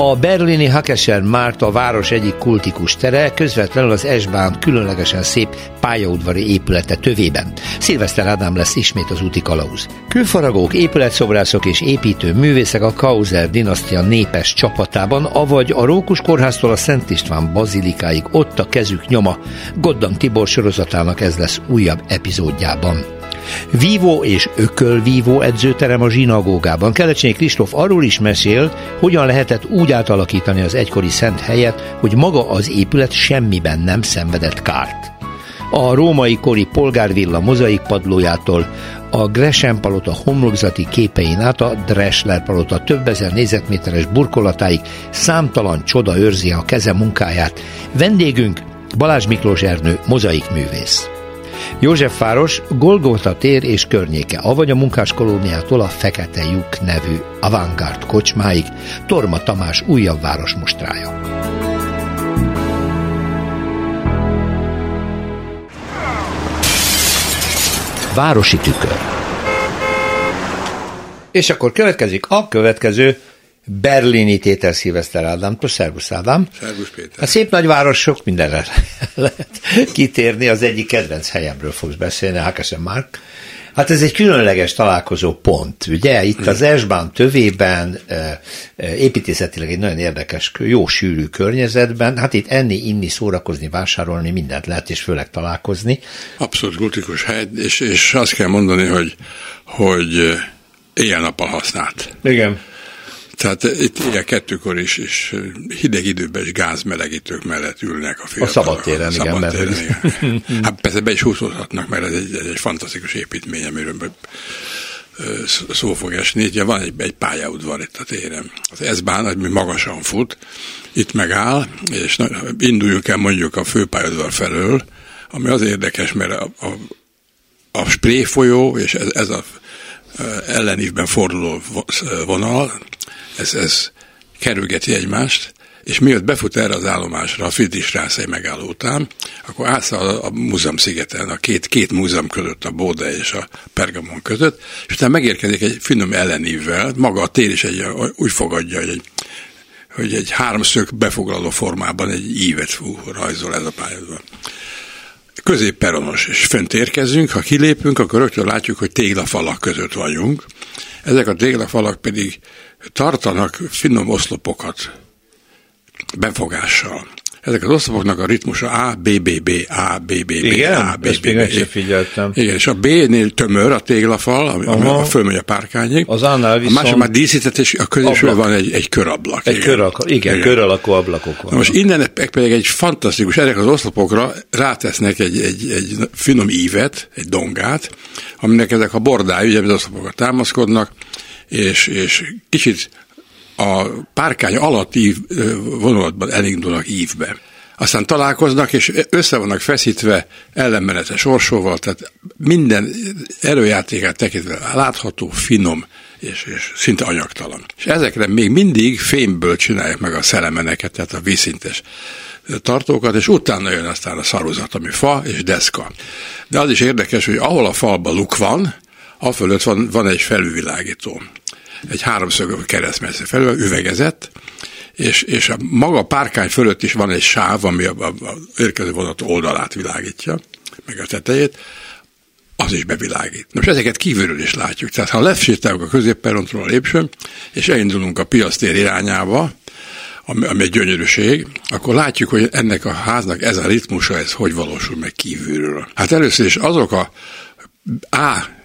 A berlini Hakesen Márt a város egyik kultikus tere, közvetlenül az S-bán különlegesen szép pályaudvari épülete tövében. Szilveszter Ádám lesz ismét az úti kalauz. Külfaragók, épületszobrászok és építő művészek a Kauser dinasztia népes csapatában, avagy a Rókus kórháztól a Szent István bazilikáig ott a kezük nyoma. Goddam Tibor sorozatának ez lesz újabb epizódjában. Vívó és ökölvívó edzőterem a zsinagógában. Kelecsényi Kristóf arról is mesél, hogyan lehetett úgy átalakítani az egykori szent helyet, hogy maga az épület semmiben nem szenvedett kárt. A római kori polgárvilla mozaik padlójától a Gresham palota homlokzati képein át a Dressler palota több ezer négyzetméteres burkolatáig számtalan csoda őrzi a keze munkáját. Vendégünk Balázs Miklós Ernő, mozaik művész. Józsefváros, Golgota tér és környéke, avagy a munkáskolóniától a Fekete Lyuk nevű avantgárd kocsmáig, Torma Tamás újabb városmostrája. Városi tükör. És akkor következik a következő berlini tétel Szilveszter Ádámtól. Szervusz Ádám. Szervusz Péter. A szép nagyváros sok mindenre lehet kitérni, az egyik kedvenc helyemről fogsz beszélni, Hákesen Márk. Hát ez egy különleges találkozó pont, ugye? Itt az Esbán tövében, építészetileg egy nagyon érdekes, jó sűrű környezetben, hát itt enni, inni, szórakozni, vásárolni, mindent lehet, és főleg találkozni. Abszolút gutikus hely, és, és azt kell mondani, hogy, hogy éjjel-nappal használt. Igen. Tehát itt ilyen kettőkor is, és hideg időben is gázmelegítők mellett ülnek a fiatalok. A szabadtéren, igen. Szabadtéren, igen. hát persze be is húzódhatnak, mert ez egy, ez egy fantasztikus építmény, amiről szó fog esni. Ugye van egy, egy pályaudvar itt a téren. Az S-bán, ami magasan fut, itt megáll, és induljunk el mondjuk a főpályaudvar felől, ami az érdekes, mert a, a, a Spré folyó, és ez, ez a ellenívben forduló vonal, ez, ez kerülgeti egymást, és miatt befut erre az állomásra a Friedrichstrasse megálló után, akkor átszáll a, múzeum szigeten, a két, két múzeum között, a Bóde és a Pergamon között, és utána megérkezik egy finom ellenívvel, maga a tér is egy, úgy fogadja, hogy egy, hogy egy háromszög befoglaló formában egy ívet fú, rajzol ez a pályázat. Középperonos, és fönt érkezünk, ha kilépünk, akkor rögtön látjuk, hogy téglafalak között vagyunk. Ezek a téglafalak pedig tartanak finom oszlopokat befogással. Ezek az oszlopoknak a ritmusa A, B, B, B, A, B, B, B, Igen? A, B, B, B, B. figyeltem. Igen, és a B-nél tömör a téglafal, ami, ami a fölmegy a párkányig. Az A-nál viszont... A másik már díszített, és a középső van egy, egy körablak. Egy igen, kör, igen, igen. kör alakú ablakok vannak. most innen pedig egy fantasztikus, ezek az oszlopokra rátesznek egy, egy, egy finom ívet, egy dongát, aminek ezek a bordály, ugye az oszlopokra támaszkodnak, és, és kicsit a párkány alatti vonulatban elindulnak ívbe. Aztán találkoznak, és össze vannak feszítve ellenmenete sorsóval, tehát minden erőjátékát tekintve látható, finom, és, és szinte anyagtalan. És ezekre még mindig fémből csinálják meg a szelemeneket, tehát a vízszintes tartókat, és utána jön aztán a szaruzat, ami fa és deszka. De az is érdekes, hogy ahol a falba luk van, afölött van, van egy felülvilágító egy háromszög keresztmetsző felül, üvegezett, és, és a maga párkány fölött is van egy sáv, ami a, a, a érkező vonat oldalát világítja, meg a tetejét, az is bevilágít. Most ezeket kívülről is látjuk. Tehát ha lesétálunk a középperontról a lépcsőn, és elindulunk a piasztér irányába, ami, ami egy gyönyörűség, akkor látjuk, hogy ennek a háznak ez a ritmusa, ez hogy valósul meg kívülről. Hát először is azok a A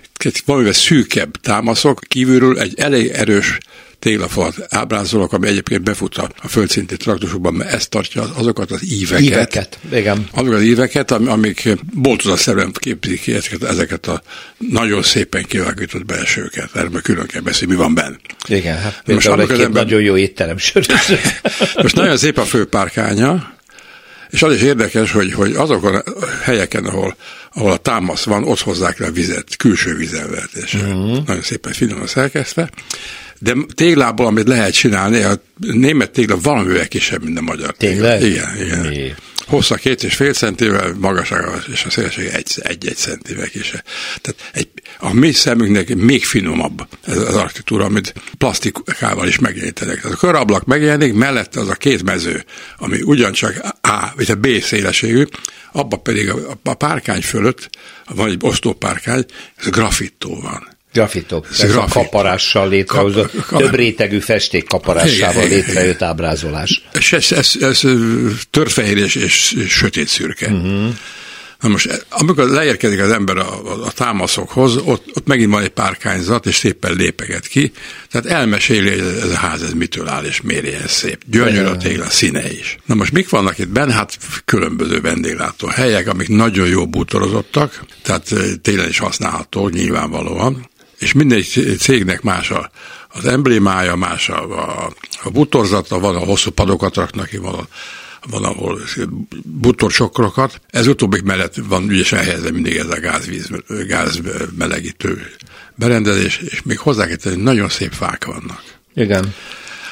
valamivel szűkebb támaszok, kívülről egy elég erős téglafalat ábrázolok, ami egyébként befut a, a földszinti traktusokban, mert ez tartja azokat az íveket. Íveket, igen. Azokat az íveket, amik boltozatszerűen képzik ki ezeket, ezeket a nagyon szépen kivágított belsőket. Erről külön kell beszélni, mi van benne. Igen, hát most egy ember... nagyon jó étterem Most nagyon szép a főpárkánya, és az is érdekes, hogy, hogy azokon a helyeken, ahol, ahol a támasz van, ott hozzák le a vizet, külső vizelvetés. Uh-huh. Nagyon szépen finoman szerkesztve. de téglából, amit lehet csinálni, a német tégla valamivel kisebb, mint a magyar tégla. Tényleg? Igen, igen. Mi? Hossza két és fél centivel, magassága és a szélessége egy-egy centivel kisebb. Tehát egy, a mi szemünknek még finomabb ez az architektúra, amit plastikával is megjelenítenek. Tehát a körablak megjelenik, mellette az a két mező, ami ugyancsak A vagy a B szélességű, abba pedig a, a párkány fölött, van egy osztópárkány, ez grafitó van. Grafitó. Ez, ez a kaparással létrehozott, Kap, több rétegű festék kaparásával létrejött ábrázolás. És ez, ez, ez törfehér és, és, és sötét szürke. Uh-huh. Na most, amikor leérkezik az ember a, a, a támaszokhoz, ott, ott megint van egy párkányzat, és szépen lépeget ki. Tehát elmeséli, hogy ez, ez a ház ez mitől áll, és miért ilyen szép. Gyönyörű a tégla színe is. Na most mik vannak itt benne? Hát különböző vendéglátó helyek, amik nagyon jó bútorozottak, tehát télen is használható, nyilvánvalóan és minden cégnek más a, az emblémája, más a, a, a butorzata, van, a hosszú padokat raknak ki, van, van ahol butorcsokrokat. Ez utóbbi mellett van ügyesen helyezve mindig ez a gázvíz, gáz melegítő berendezés, és még hozzá kell tenni, nagyon szép fák vannak. Igen.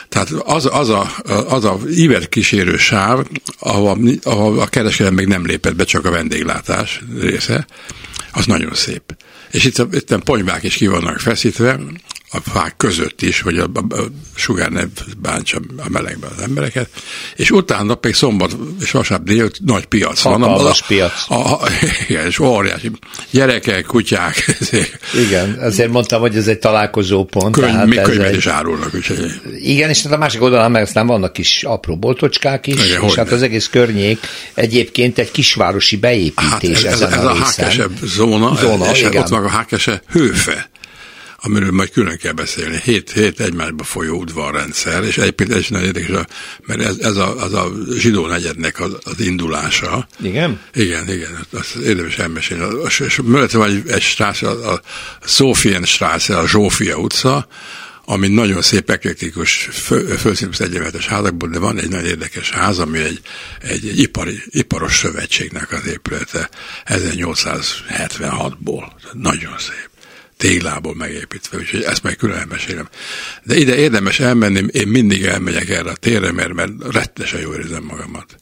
Tehát az, az a, az a ívet kísérő sáv, ahol, ahol a kereskedelem még nem lépett be, csak a vendéglátás része, az nagyon szép. És itt, itt a ponyvák is ki vannak feszítve, a fák között is, hogy a, a, a sugár ne bántsa a melegben az embereket, és utána pedig szombat és vasárnap dél nagy piac van. Hatalmas piac. A, a, igen, és óriási gyerekek, kutyák. Igen, azért mondtam, hogy ez egy találkozó pont. Könyv, tehát mi könyvet egy... is árulnak. Úgyhogy... Igen, és hát a másik oldalán meg aztán vannak kis apró boltocskák is, igen, és hát ne. az egész környék egyébként egy kisvárosi beépítés hát ez, ez, ez a, a hákesebb zóna, zóna és igen. ott van a hákese hőfe amiről majd külön kell beszélni. Hét, hét egymásba folyó udvarrendszer, és ez is nagyon érdekes, mert ez, ez a, az a zsidó negyednek az, az indulása. Igen? Igen, igen, azt érdemes elmesélni. És, és mellette van egy, egy strász, a, a Sofien Straße, a Zsófia utca, ami nagyon szép eklektikus, fölszínűs egyenletes házakból, de van egy nagyon érdekes ház, ami egy, egy, egy ipari, iparos szövetségnek az épülete 1876-ból. Nagyon szép téglából megépítve, úgyhogy ezt meg külön elmesélem. De ide érdemes elmenni, én mindig elmegyek erre a térre, mert, mert rettesen jól érzem magamat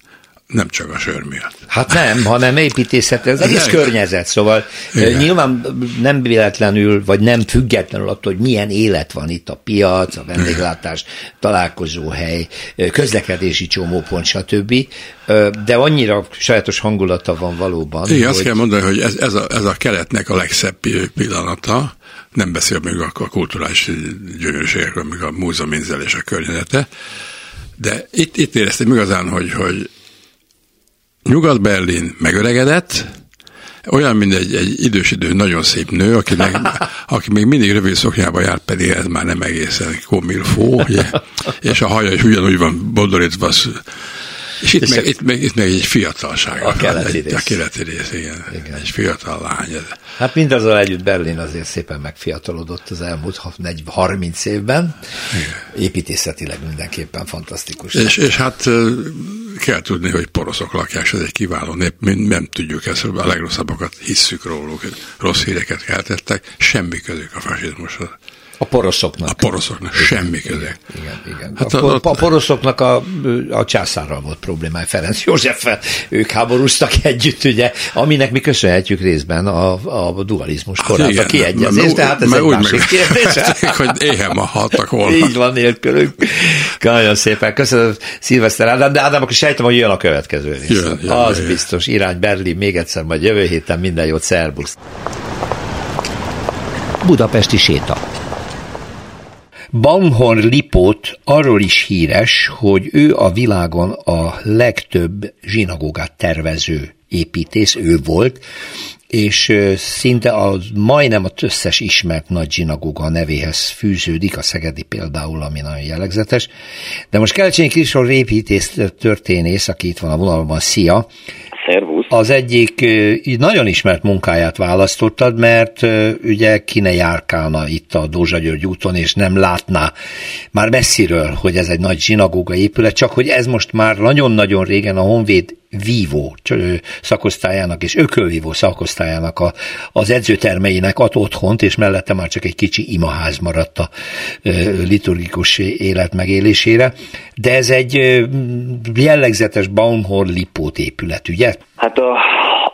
nem csak a sör miatt. Hát nem, hanem építészet, ez egész nem. környezet, szóval Igen. nyilván nem véletlenül, vagy nem függetlenül attól, hogy milyen élet van itt a piac, a vendéglátás, találkozóhely, közlekedési csomópont, stb. De annyira sajátos hangulata van valóban. Igen, hogy... azt kell mondani, hogy ez, ez, a, ez a keletnek a legszebb pillanata, nem beszél még a, a kulturális gyönyörűségekről, még a múzeuminzel és a környezete, de itt, itt éreztem igazán, hogy, hogy Nyugat-Berlin megöregedett, olyan, mint egy, egy idősödő, nagyon szép nő, akinek, aki még mindig rövid szoknyába jár, pedig ez már nem egészen komilfó, ugye? és a haja is ugyanúgy van bodorítva, és itt, és meg, itt, meg, itt meg egy fiatalság. A keleti rész. A keleti rész, igen. igen. Egy fiatal lány. Hát mindazal együtt Berlin azért szépen megfiatalodott az elmúlt 30 évben. Igen. Építészetileg mindenképpen fantasztikus. És, és hát kell tudni, hogy poroszok lakják, ez egy kiváló nép, mi nem tudjuk ezt, a legrosszabbakat hisszük róluk, rossz híreket keltettek, semmi közük a fasizmushoz. A poroszoknak. A poroszoknak igen, semmi köze. Igen, igen. Hát a, a, a poroszoknak a, a császárral volt problémája, Ferenc Józseffel, ők háborúztak együtt, ugye, aminek mi köszönhetjük részben a, a dualizmus korát, hát a kiegyezést, tehát ez egy másik kérdés. hogy éhen ma haltak volna. Így van nélkülünk. Nagyon szépen. Köszönöm Szilveszter Ádám, de Ádám, akkor sejtem, hogy jön a következő rész. Jön, jön, Az jön. biztos. Irány Berlin, még egyszer majd jövő héten minden jót, szervusz. Budapesti séta. Baumhorn Lipót arról is híres, hogy ő a világon a legtöbb zsinagógát tervező építész, ő volt, és szinte a, majdnem a összes ismert nagy zsinagóga nevéhez fűződik, a Szegedi például, ami nagyon jellegzetes. De most Kelcsényi Krisor építész történész, aki itt van a vonalban, szia! Az egyik nagyon ismert munkáját választottad, mert ugye ki ne járkálna itt a Dózsa György úton, és nem látná már messziről, hogy ez egy nagy zsinagóga épület, csak hogy ez most már nagyon-nagyon régen a Honvéd vívó szakosztályának és ökölvívó szakosztályának a, az edzőtermeinek ad otthont, és mellette már csak egy kicsi imaház maradt a liturgikus élet megélésére. De ez egy jellegzetes Baumhorn Lipót épület, ugye? Hát a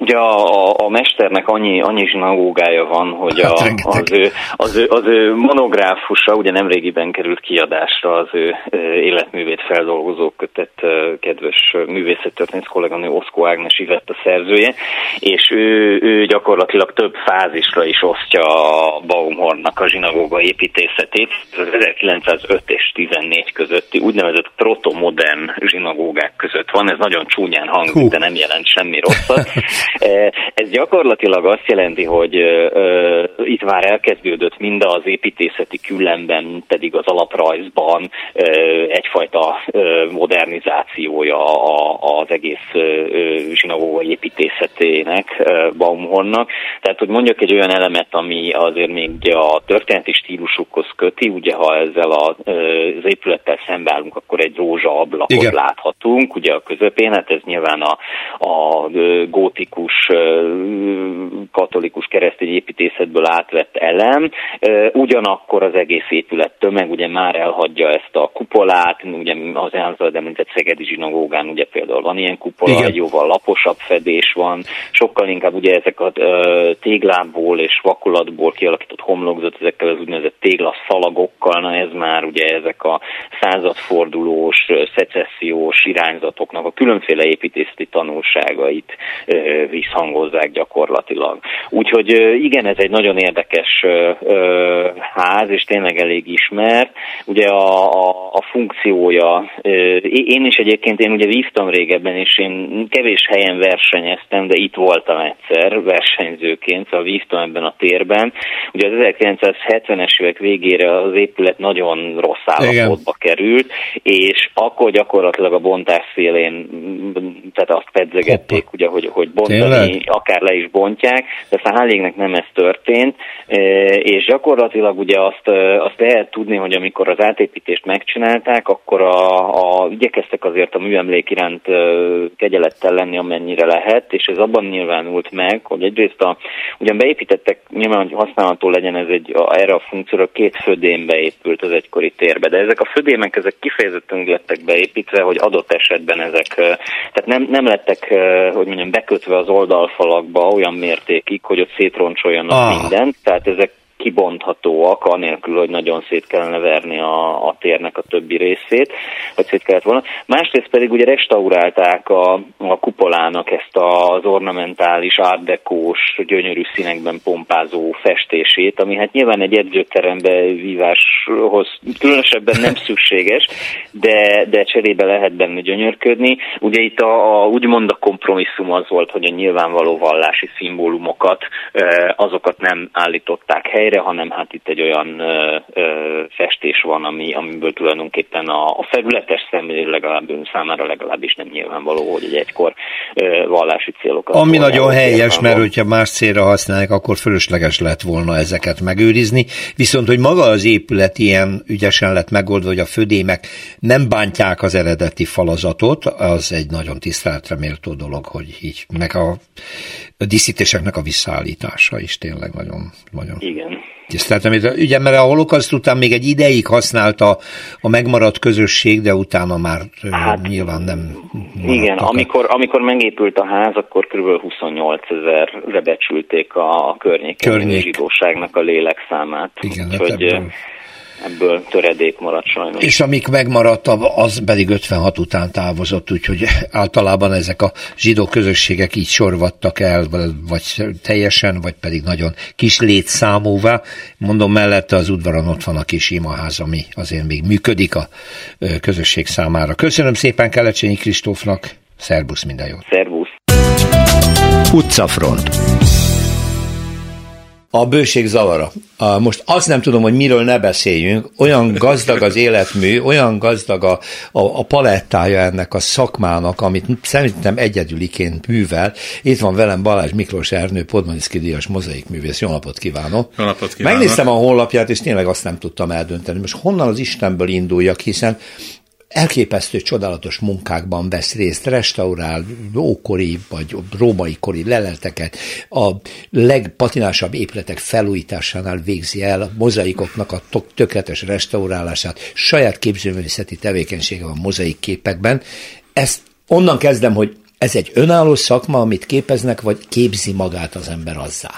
Ugye a, a mesternek annyi, annyi zsinagógája van, hogy a, hát, az, ő, az, ő, az ő monográfusa, ugye nemrégiben került kiadásra az ő életművét feldolgozó kötet kedves művészettörténész kolléganő Oszkó Ágnes Ivett a szerzője, és ő, ő gyakorlatilag több fázisra is osztja a Baumhornnak a zsinagóga építészetét. Az 1905 és 14 közötti úgynevezett protomodern zsinagógák között van, ez nagyon csúnyán hangzik, de nem jelent semmi rosszat. Ez gyakorlatilag azt jelenti, hogy itt már elkezdődött mind az építészeti küllemben, pedig az alaprajzban egyfajta modernizációja az egész zsinagóga építészetének, Baumhornnak. Tehát, hogy mondjak egy olyan elemet, ami azért még a történeti stílusukhoz köti, ugye ha ezzel az épülettel szembeállunk, akkor egy rózsa ablakot Igen. láthatunk, ugye a közepén, hát ez nyilván a, a gótikus katolikus, katolikus keresztény építészetből átvett elem, ugyanakkor az egész épület tömeg ugye már elhagyja ezt a kupolát, ugye az általad említett Szegedi zsinagógán ugye például van ilyen kupola, Igen. egy jóval laposabb fedés van, sokkal inkább ugye ezek a téglából és vakulatból kialakított homlokzat, ezekkel az úgynevezett téglaszalagokkal, na ez már ugye ezek a századfordulós, szecessziós irányzatoknak a különféle építészeti tanulságait visszhangozzák gyakorlatilag. Úgyhogy igen, ez egy nagyon érdekes ház, és tényleg elég ismert. Ugye a, a, a funkciója, én is egyébként, én ugye vívtam régebben, és én kevés helyen versenyeztem, de itt voltam egyszer versenyzőként, szóval vívtam ebben a térben. Ugye az 1970-es évek végére az épület nagyon rossz állapotba igen. került, és akkor gyakorlatilag a bontás szélén, tehát azt pedzegették, ugye, hogy, hogy bontani, Tényleg? akár le is bontják, de Szállégnek nem ez történt, e, és gyakorlatilag ugye azt, e, azt lehet tudni, hogy amikor az átépítést megcsinálták, akkor a, a, igyekeztek azért a műemlék iránt e, kegyelettel lenni, amennyire lehet, és ez abban nyilvánult meg, hogy egyrészt a, ugyan beépítettek, nyilván, hogy használható legyen ez egy, a, erre a funkcióra két födém beépült az egykori térbe, de ezek a födémek ezek kifejezetten lettek beépítve, hogy adott esetben ezek, tehát nem, nem lettek, hogy mondjam, bekötve az oldalfalakba olyan mértékig, hogy ott szétroncsoljanak ah. mindent, tehát ezek kibonthatóak, anélkül, hogy nagyon szét kellene verni a, a térnek a többi részét, vagy szét kellett volna. Másrészt pedig ugye restaurálták a, a kupolának ezt az ornamentális, árdekós, gyönyörű színekben pompázó festését, ami hát nyilván egy edzőterembe víváshoz különösebben nem szükséges, de, de cserébe lehet benne gyönyörködni. Ugye itt a, a úgymond a kompromisszum az volt, hogy a nyilvánvaló vallási szimbólumokat, azokat nem állították helyre, helyre, hanem hát itt egy olyan ö, ö, festés van, ami, amiből tulajdonképpen a, a felületes szemlél legalább ön számára legalábbis nem nyilvánvaló, hogy egy egykor ö, vallási célokat. Ami nagyon helyes, mert hogyha más célra használják, akkor fölösleges lett volna ezeket megőrizni, viszont hogy maga az épület ilyen ügyesen lett megoldva, hogy a födémek nem bántják az eredeti falazatot, az egy nagyon tiszteletre méltó dolog, hogy így, meg a, a díszítéseknek a visszaállítása is tényleg nagyon, nagyon Igen tiszteltem. Ugye, mert a holokaszt után még egy ideig használta a megmaradt közösség, de utána már hát, nyilván nem. Igen, amikor, amikor megépült a ház, akkor kb. 28 ezerre becsülték a, a környéken Környék. zsidóságnak a lélekszámát. Igen, Úgyhogy, hát ebből töredék maradt sajnos. És amik megmaradt, az pedig 56 után távozott, úgyhogy általában ezek a zsidó közösségek így sorvadtak el, vagy teljesen, vagy pedig nagyon kis létszámúvá. Mondom, mellette az udvaron ott van a kis imaház, ami azért még működik a közösség számára. Köszönöm szépen Kelecsényi Kristófnak, szervusz, minden jót! Szervusz! Utcafront a bőség zavara. Most azt nem tudom, hogy miről ne beszéljünk, olyan gazdag az életmű, olyan gazdag a, a, a palettája ennek a szakmának, amit szerintem egyedüliként művel. Itt van velem Balázs Miklós Ernő, Podmaniszki Díjas mozaikművész. Jó napot kívánok! Jó napot kívánok! Megnéztem a honlapját, és tényleg azt nem tudtam eldönteni. Most honnan az Istenből induljak, hiszen elképesztő, csodálatos munkákban vesz részt, restaurál ókori vagy római kori leleteket, a legpatinásabb épületek felújításánál végzi el a mozaikoknak a tökéletes restaurálását, saját képzőművészeti tevékenysége van mozaik képekben. Ezt onnan kezdem, hogy ez egy önálló szakma, amit képeznek, vagy képzi magát az ember azzá?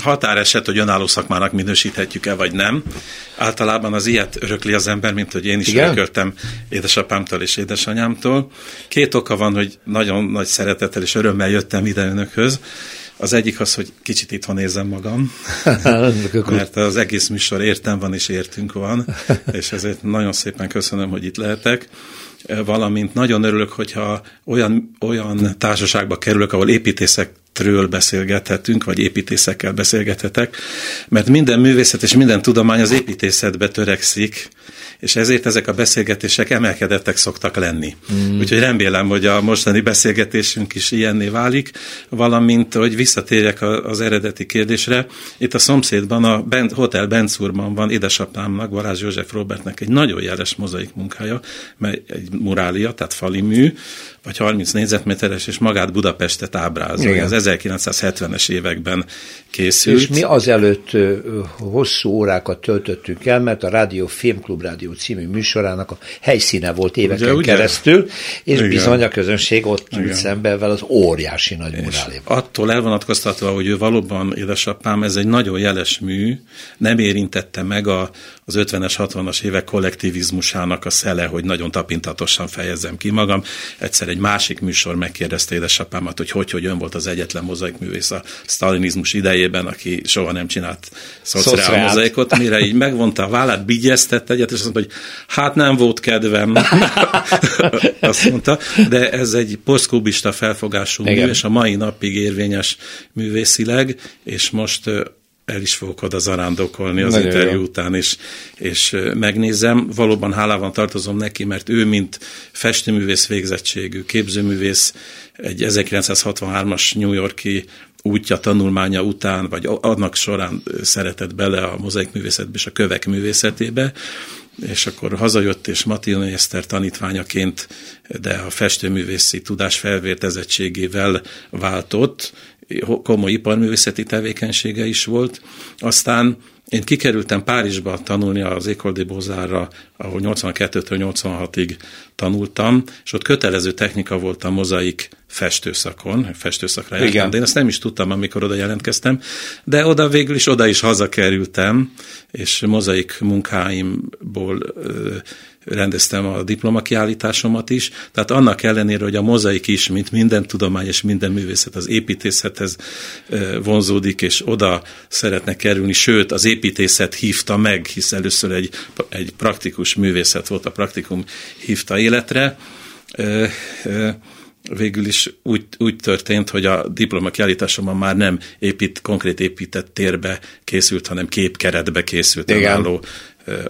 Határeset, hogy önálló szakmának minősíthetjük-e, vagy nem. Általában az ilyet örökli az ember, mint hogy én is Igen? örököltem édesapámtól és édesanyámtól. Két oka van, hogy nagyon nagy szeretettel és örömmel jöttem ide önökhöz. Az egyik az, hogy kicsit itthon érzem magam, mert az egész műsor értem van és értünk van, és ezért nagyon szépen köszönöm, hogy itt lehetek valamint nagyon örülök, hogyha olyan, olyan társaságba kerülök, ahol építészek ről beszélgethetünk, vagy építészekkel beszélgethetek, mert minden művészet és minden tudomány az építészetbe törekszik, és ezért ezek a beszélgetések emelkedettek szoktak lenni. Mm. Úgyhogy remélem, hogy a mostani beszélgetésünk is ilyenné válik, valamint, hogy visszatérjek az eredeti kérdésre. Itt a szomszédban, a Hotel Bencúrban van édesapámnak, Balázs József Robertnek egy nagyon jeles mozaik munkája, mely egy murália, tehát fali mű, vagy 30 négyzetméteres, és magát Budapestet ábrázolja. Az 1970-es években készült. És mi azelőtt hosszú órákat töltöttünk el, mert a Rádió Filmklub Rádió című műsorának a helyszíne volt éveken ugye, ugye? keresztül, és Igen. bizony a közönség ott ült szembevel az óriási nagy muráléval. Attól elvonatkoztatva, hogy ő valóban édesapám, ez egy nagyon jeles mű, nem érintette meg a, az 50-es, 60-as évek kollektivizmusának a szele, hogy nagyon tapintatosan fejezzem ki magam. Egyszer egy másik műsor megkérdezte édesapámat, hogy hogy, hogy ön volt az egyetlen mozaikművész a sztalinizmus idejében, aki soha nem csinált szociál mozaikot, mire így megvonta a vállát, bigyeztett egyet, és azt mondta, hogy hát nem volt kedvem. azt mondta, de ez egy posztkubista felfogású Igen. mű, és a mai napig érvényes művészileg, és most el is fogok oda zarándokolni az Nagyon interjú jó. után, és, és megnézem. Valóban hálában tartozom neki, mert ő, mint festőművész végzettségű, képzőművész, egy 1963-as New Yorki útja, tanulmánya után, vagy annak során szeretett bele a mozaikművészetbe és a kövek művészetébe, és akkor hazajött, és Matilna Eszter tanítványaként, de a festőművészi tudás felvértezettségével váltott, komoly iparművészeti tevékenysége is volt. Aztán én kikerültem Párizsba tanulni az École de Beaux-Arts-ra, ahol 82-től 86-ig tanultam, és ott kötelező technika volt a mozaik festőszakon, festőszakra jártam, de én azt nem is tudtam, amikor oda jelentkeztem, de oda végül is oda is hazakerültem, és mozaik munkáimból rendeztem a diplomakiállításomat is, tehát annak ellenére, hogy a mozaik is, mint minden tudomány és minden művészet az építészethez vonzódik, és oda szeretne kerülni, sőt, az építészet hívta meg, hisz először egy, egy praktikus művészet volt, a praktikum hívta életre, végül is úgy, úgy történt, hogy a diploma kiállításomban már nem épít, konkrét épített térbe készült, hanem képkeretbe készült Igen. önálló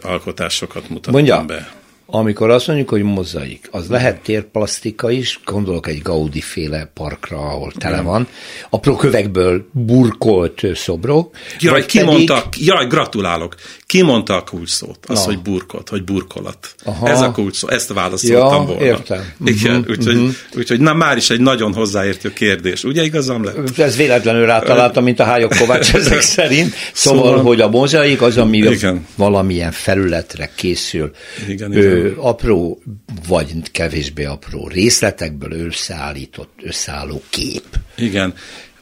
alkotásokat mutattam Mondja, be amikor azt mondjuk, hogy mozaik, az lehet térplasztika is, gondolok egy Gaudi féle parkra, ahol tele van, apró kövekből burkolt szobrok. Jaj, kimondta, pedig... jaj, gratulálok, kimondta a kulcsszót, az, Na. hogy burkolt, hogy burkolat. Aha. Ez a kulcsszó, ezt válaszoltam ja, volna. értem. Igen, uh-huh, úgyhogy, uh-huh. úgyhogy na már is egy nagyon hozzáértő kérdés. Ugye igazam lett? Ez véletlenül rátaláltam, mint a Hályok Kovács ezek szerint. Szóval, szóval, hogy a mozaik az, ami igen. valamilyen felületre készül. Igen, igen apró, vagy kevésbé apró részletekből összeállított, összeálló kép. Igen.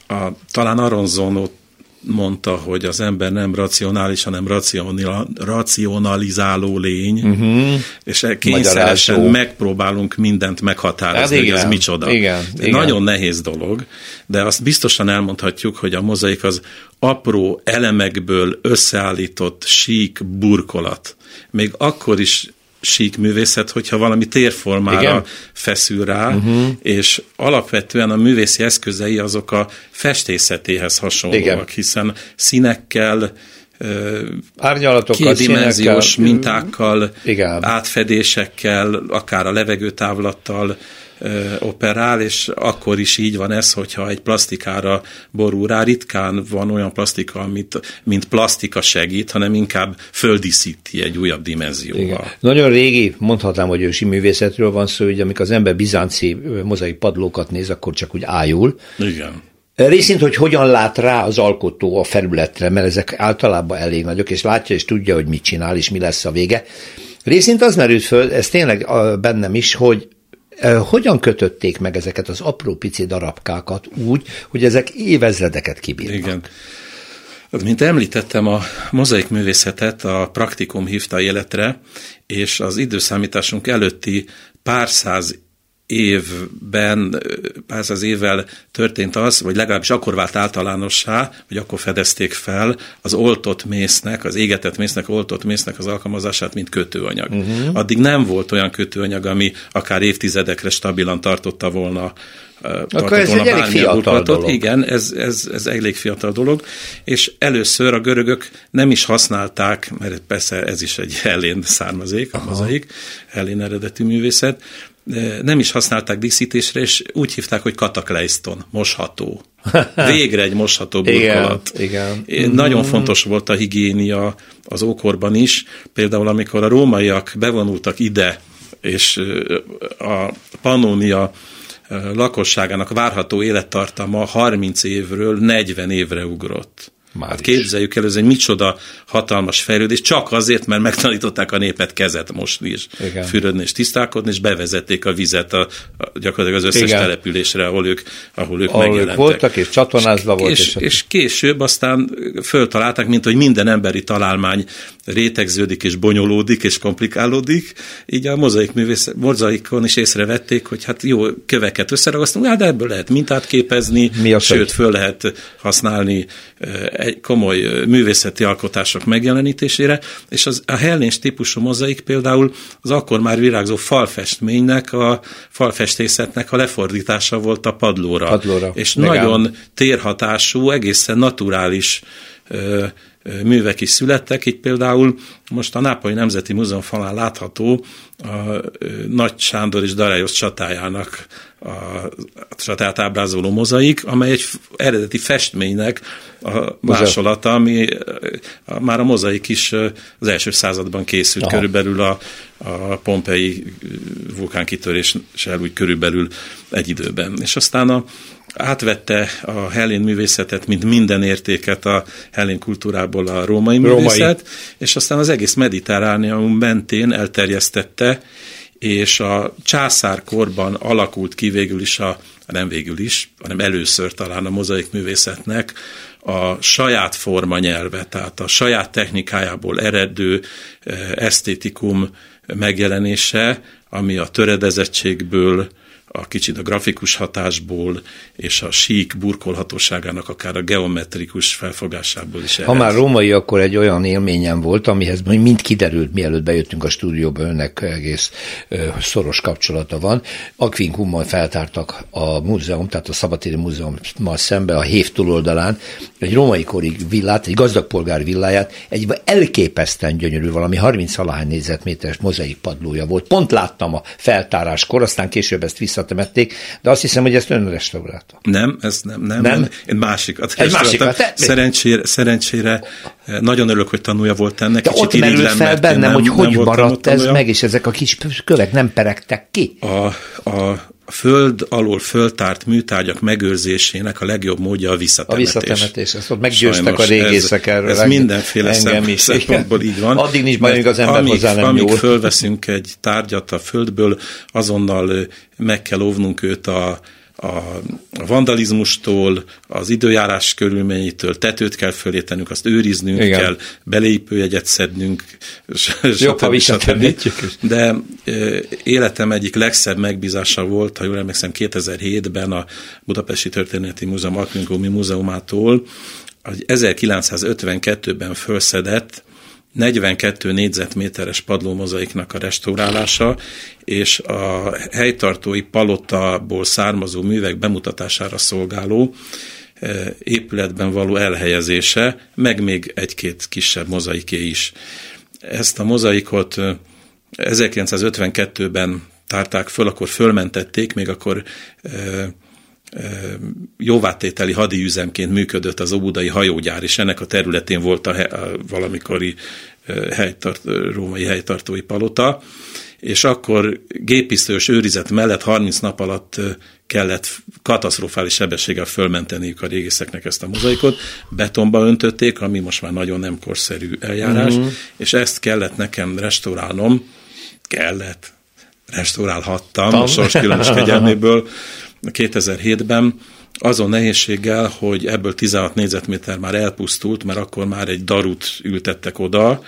A, talán Aronzonot mondta, hogy az ember nem racionális, hanem racionalizáló lény, uh-huh. és e kényszeresen megpróbálunk mindent meghatározni, hát hogy ez micsoda. Igen, igen. Nagyon nehéz dolog, de azt biztosan elmondhatjuk, hogy a mozaik az apró elemekből összeállított sík burkolat. Még akkor is sík művészet, hogyha valami térformára Igen? feszül rá, uh-huh. és alapvetően a művészi eszközei azok a festészetéhez hasonlóak, Igen. hiszen színekkel, Árnyalatokkal, kétdimenziós mintákkal, Igen. átfedésekkel, akár a levegőtávlattal operál, és akkor is így van ez, hogyha egy plastikára borul rá, ritkán van olyan plastika, amit, mint plastika segít, hanem inkább földíszíti egy újabb dimenzióval. Igen. Nagyon régi, mondhatnám, hogy ősi művészetről van szó, hogy amikor az ember bizánci mozaik padlókat néz, akkor csak úgy ájul. Igen. Részint, hogy hogyan lát rá az alkotó a felületre, mert ezek általában elég nagyok, és látja és tudja, hogy mit csinál, és mi lesz a vége. Részint az merült föl, ez tényleg bennem is, hogy hogyan kötötték meg ezeket az apró pici darabkákat úgy, hogy ezek évezredeket kibírnak? Igen. Mint említettem, a mozaik művészetet a praktikum hívta életre, és az időszámításunk előtti pár száz évben, pár száz évvel történt az, vagy legalábbis akkor vált általánossá, vagy akkor fedezték fel az oltott mésznek, az égetett mésznek, oltott mésznek az alkalmazását, mint kötőanyag. Uh-huh. Addig nem volt olyan kötőanyag, ami akár évtizedekre stabilan tartotta volna akkor ez egy elég fiatal dolog. Igen, ez, ez, ez elég fiatal dolog, és először a görögök nem is használták, mert persze ez is egy hellén származék, a mozaik, hellén eredetű művészet, nem is használták díszítésre, és úgy hívták, hogy katakleiston, mosható. Végre egy mosható burkolat. Igen, igen. Nagyon mm-hmm. fontos volt a higiénia az ókorban is, például amikor a rómaiak bevonultak ide, és a Pannonia lakosságának várható élettartama 30 évről 40 évre ugrott. Már hát képzeljük el, ez egy micsoda hatalmas fejlődés, csak azért, mert megtanították a népet kezet mosni és Igen. fürödni és tisztálkodni, és bevezették a vizet a, a, gyakorlatilag az összes Igen. településre, ahol ők, ahol ők ahol megjelentek. Ők voltak, és csatornázva volt. És, és, és később aztán föltalálták, mint hogy minden emberi találmány rétegződik, és bonyolódik, és komplikálódik, így a mozaik művész, mozaikon is észrevették, hogy hát jó, köveket összeragasztunk, hát ebből lehet mintát képezni, Mi sőt, föl lehet használni egy komoly művészeti alkotások megjelenítésére, és az, a Hellés típusú mozaik például az akkor már virágzó falfestménynek, a falfestészetnek a lefordítása volt a padlóra. padlóra. És Megám. nagyon térhatású, egészen naturális művek is születtek, így például most a Nápolyi Nemzeti Múzeum falán látható a Nagy Sándor és Darályos csatájának a csatáját ábrázoló mozaik, amely egy eredeti festménynek a másolata, ami már a mozaik is az első században készült, Aha. körülbelül a, a Pompei vulkánkitöréssel úgy körülbelül egy időben. És aztán a átvette a hellén művészetet, mint minden értéket a hellén kultúrából a római, római. művészet, és aztán az egész mediterránium mentén elterjesztette, és a császárkorban alakult ki végül is a, nem végül is, hanem először talán a mozaik művészetnek a saját forma nyelve, tehát a saját technikájából eredő eh, esztétikum megjelenése, ami a töredezettségből, a kicsit a grafikus hatásból és a sík burkolhatóságának akár a geometrikus felfogásából is. Ha már római, akkor egy olyan élményem volt, amihez mind kiderült, mielőtt bejöttünk a stúdióba, önnek egész szoros kapcsolata van. Akvinkummal feltártak a múzeum, tehát a Szabatéri Múzeummal szembe a Hév túloldalán egy római kori villát, egy gazdagpolgár villáját, egy elképesztően gyönyörű, valami 30 valahány négyzetméteres mozaik padlója volt. Pont láttam a feltáráskor, aztán később ezt vissza visszatemették, de azt hiszem, hogy ezt ön restaurálta. Nem, ez nem, nem. nem? Én másikat Egy másikat. Szerencsére, szerencsére eh, nagyon örülök, hogy tanulja volt ennek. De ott merül fel bennem, nem, hogy hogy maradt ez meg, és ezek a kis kövek nem peregtek ki. A, a a föld alól föltárt műtárgyak megőrzésének a legjobb módja a visszatemetés. A visszatemetés, ezt ott meggyőztek Sajnos a régészek ez, erről. Ez mindenféle engem is, szempontból így van. Addig nincs bajunk az ember amíg, hozzá nem amíg fölveszünk egy tárgyat a földből, azonnal meg kell óvnunk őt a a vandalizmustól, az időjárás körülményétől, tetőt kell fölé tennünk, azt őriznünk Igen. kell, belépőjegyet szednünk, Jobb, ha De életem egyik legszebb megbízása volt, ha jól emlékszem, 2007-ben a Budapesti Történeti Múzeum Alkvinkómi Múzeumától, 1952-ben felszedett 42 négyzetméteres padlómozaiknak a restaurálása, és a helytartói palottaból származó művek bemutatására szolgáló eh, épületben való elhelyezése, meg még egy-két kisebb mozaiké is. Ezt a mozaikot 1952-ben eh, tárták föl, akkor fölmentették, még akkor jóvátételi üzemként működött az óbudai hajógyár, és ennek a területén volt a, a valamikori helytart, római helytartói palota, és akkor gépisztős őrizet mellett 30 nap alatt kellett katasztrofális sebességgel fölmenteniük a régészeknek ezt a mozaikot, betonba öntötték, ami most már nagyon nem korszerű eljárás, uh-huh. és ezt kellett nekem restaurálnom, kellett, restaurálhattam Tam. a sors különös kegyelméből 2007-ben, azon nehézséggel, hogy ebből 16 négyzetméter már elpusztult, mert akkor már egy darut ültettek oda,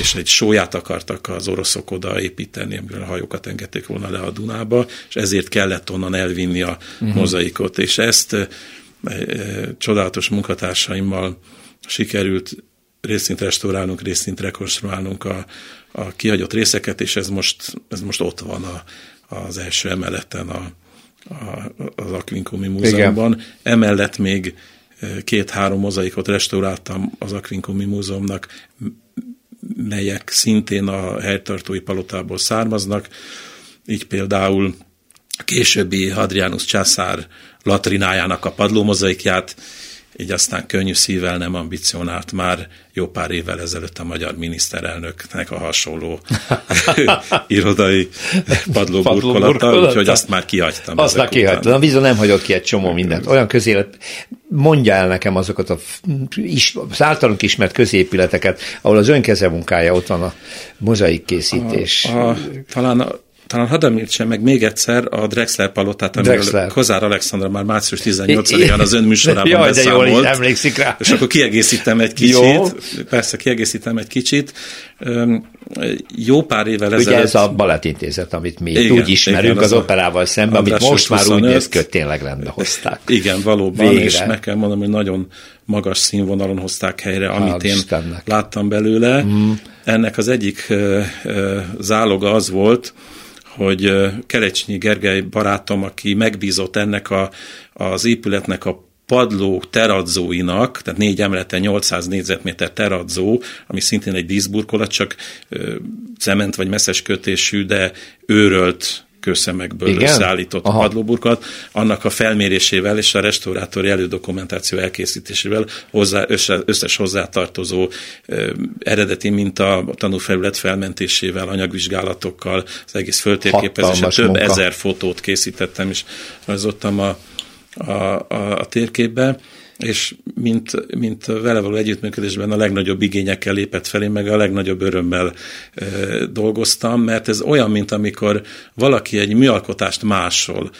és egy sóját akartak az oroszok oda építeni, amiből a hajókat engedték volna le a Dunába, és ezért kellett onnan elvinni a uh-huh. mozaikot. És ezt e, e, csodálatos munkatársaimmal sikerült részint restaurálnunk, részint rekonstruálnunk a, a kihagyott részeket, és ez most, ez most ott van a, az első emeleten a, az Akvinkumi Múzeumban. Igen. Emellett még két-három mozaikot restauráltam az Akvinkumi Múzeumnak, melyek szintén a helytartói palotából származnak. Így például a későbbi Hadrianus császár latrinájának a padlómozaikját így aztán könnyű szívvel nem ambicionált már jó pár évvel ezelőtt a magyar miniszterelnöknek a hasonló irodai padlóburkolata, úgyhogy azt már kihagytam. Azt már kihagytam. Na, bizony nem hagyott ki egy csomó mindent. Olyan közélet, mondja el nekem azokat a, is, az általunk ismert középületeket, ahol az önkeze munkája ott van a mozaik készítés. A, a, talán a, talán hadd említsem meg még egyszer a Drexler palotát, amiről Drexler. Kozár Alexandra már március 18-án az ön műsorában Jaj, de jól emlékszik rá. És akkor kiegészítem egy kicsit. Jó. Persze, kiegészítem egy kicsit. Jó pár évvel Ugye ezelőtt... ez a Balettintézet, amit mi igen, úgy ismerünk igen, az, az operával szemben, amit most 25. már úgy néz ki, hogy tényleg lenne hozták. Igen, valóban, Végre. és meg kell mondanom, hogy nagyon magas színvonalon hozták helyre, amit Hál én Istennek. láttam belőle. Mm. Ennek az egyik záloga az volt, hogy Kerecsnyi Gergely barátom, aki megbízott ennek a, az épületnek a padló teradzóinak, tehát négy emeleten 800 négyzetméter teradzó, ami szintén egy díszburkolat, csak cement vagy messzes kötésű, de őrölt kőszemekből Igen? összeállított Aha. padlóburkat, annak a felmérésével és a restaurátori elődokumentáció elkészítésével hozzá, összes hozzátartozó ö, eredeti minta, a tanúfelület felmentésével, anyagvizsgálatokkal, az egész föltérképezéssel több munka. ezer fotót készítettem, és rajzoltam a, a, a, a térképbe és mint, mint vele való együttműködésben a legnagyobb igényekkel lépett felé, meg a legnagyobb örömmel e, dolgoztam, mert ez olyan, mint amikor valaki egy műalkotást másol.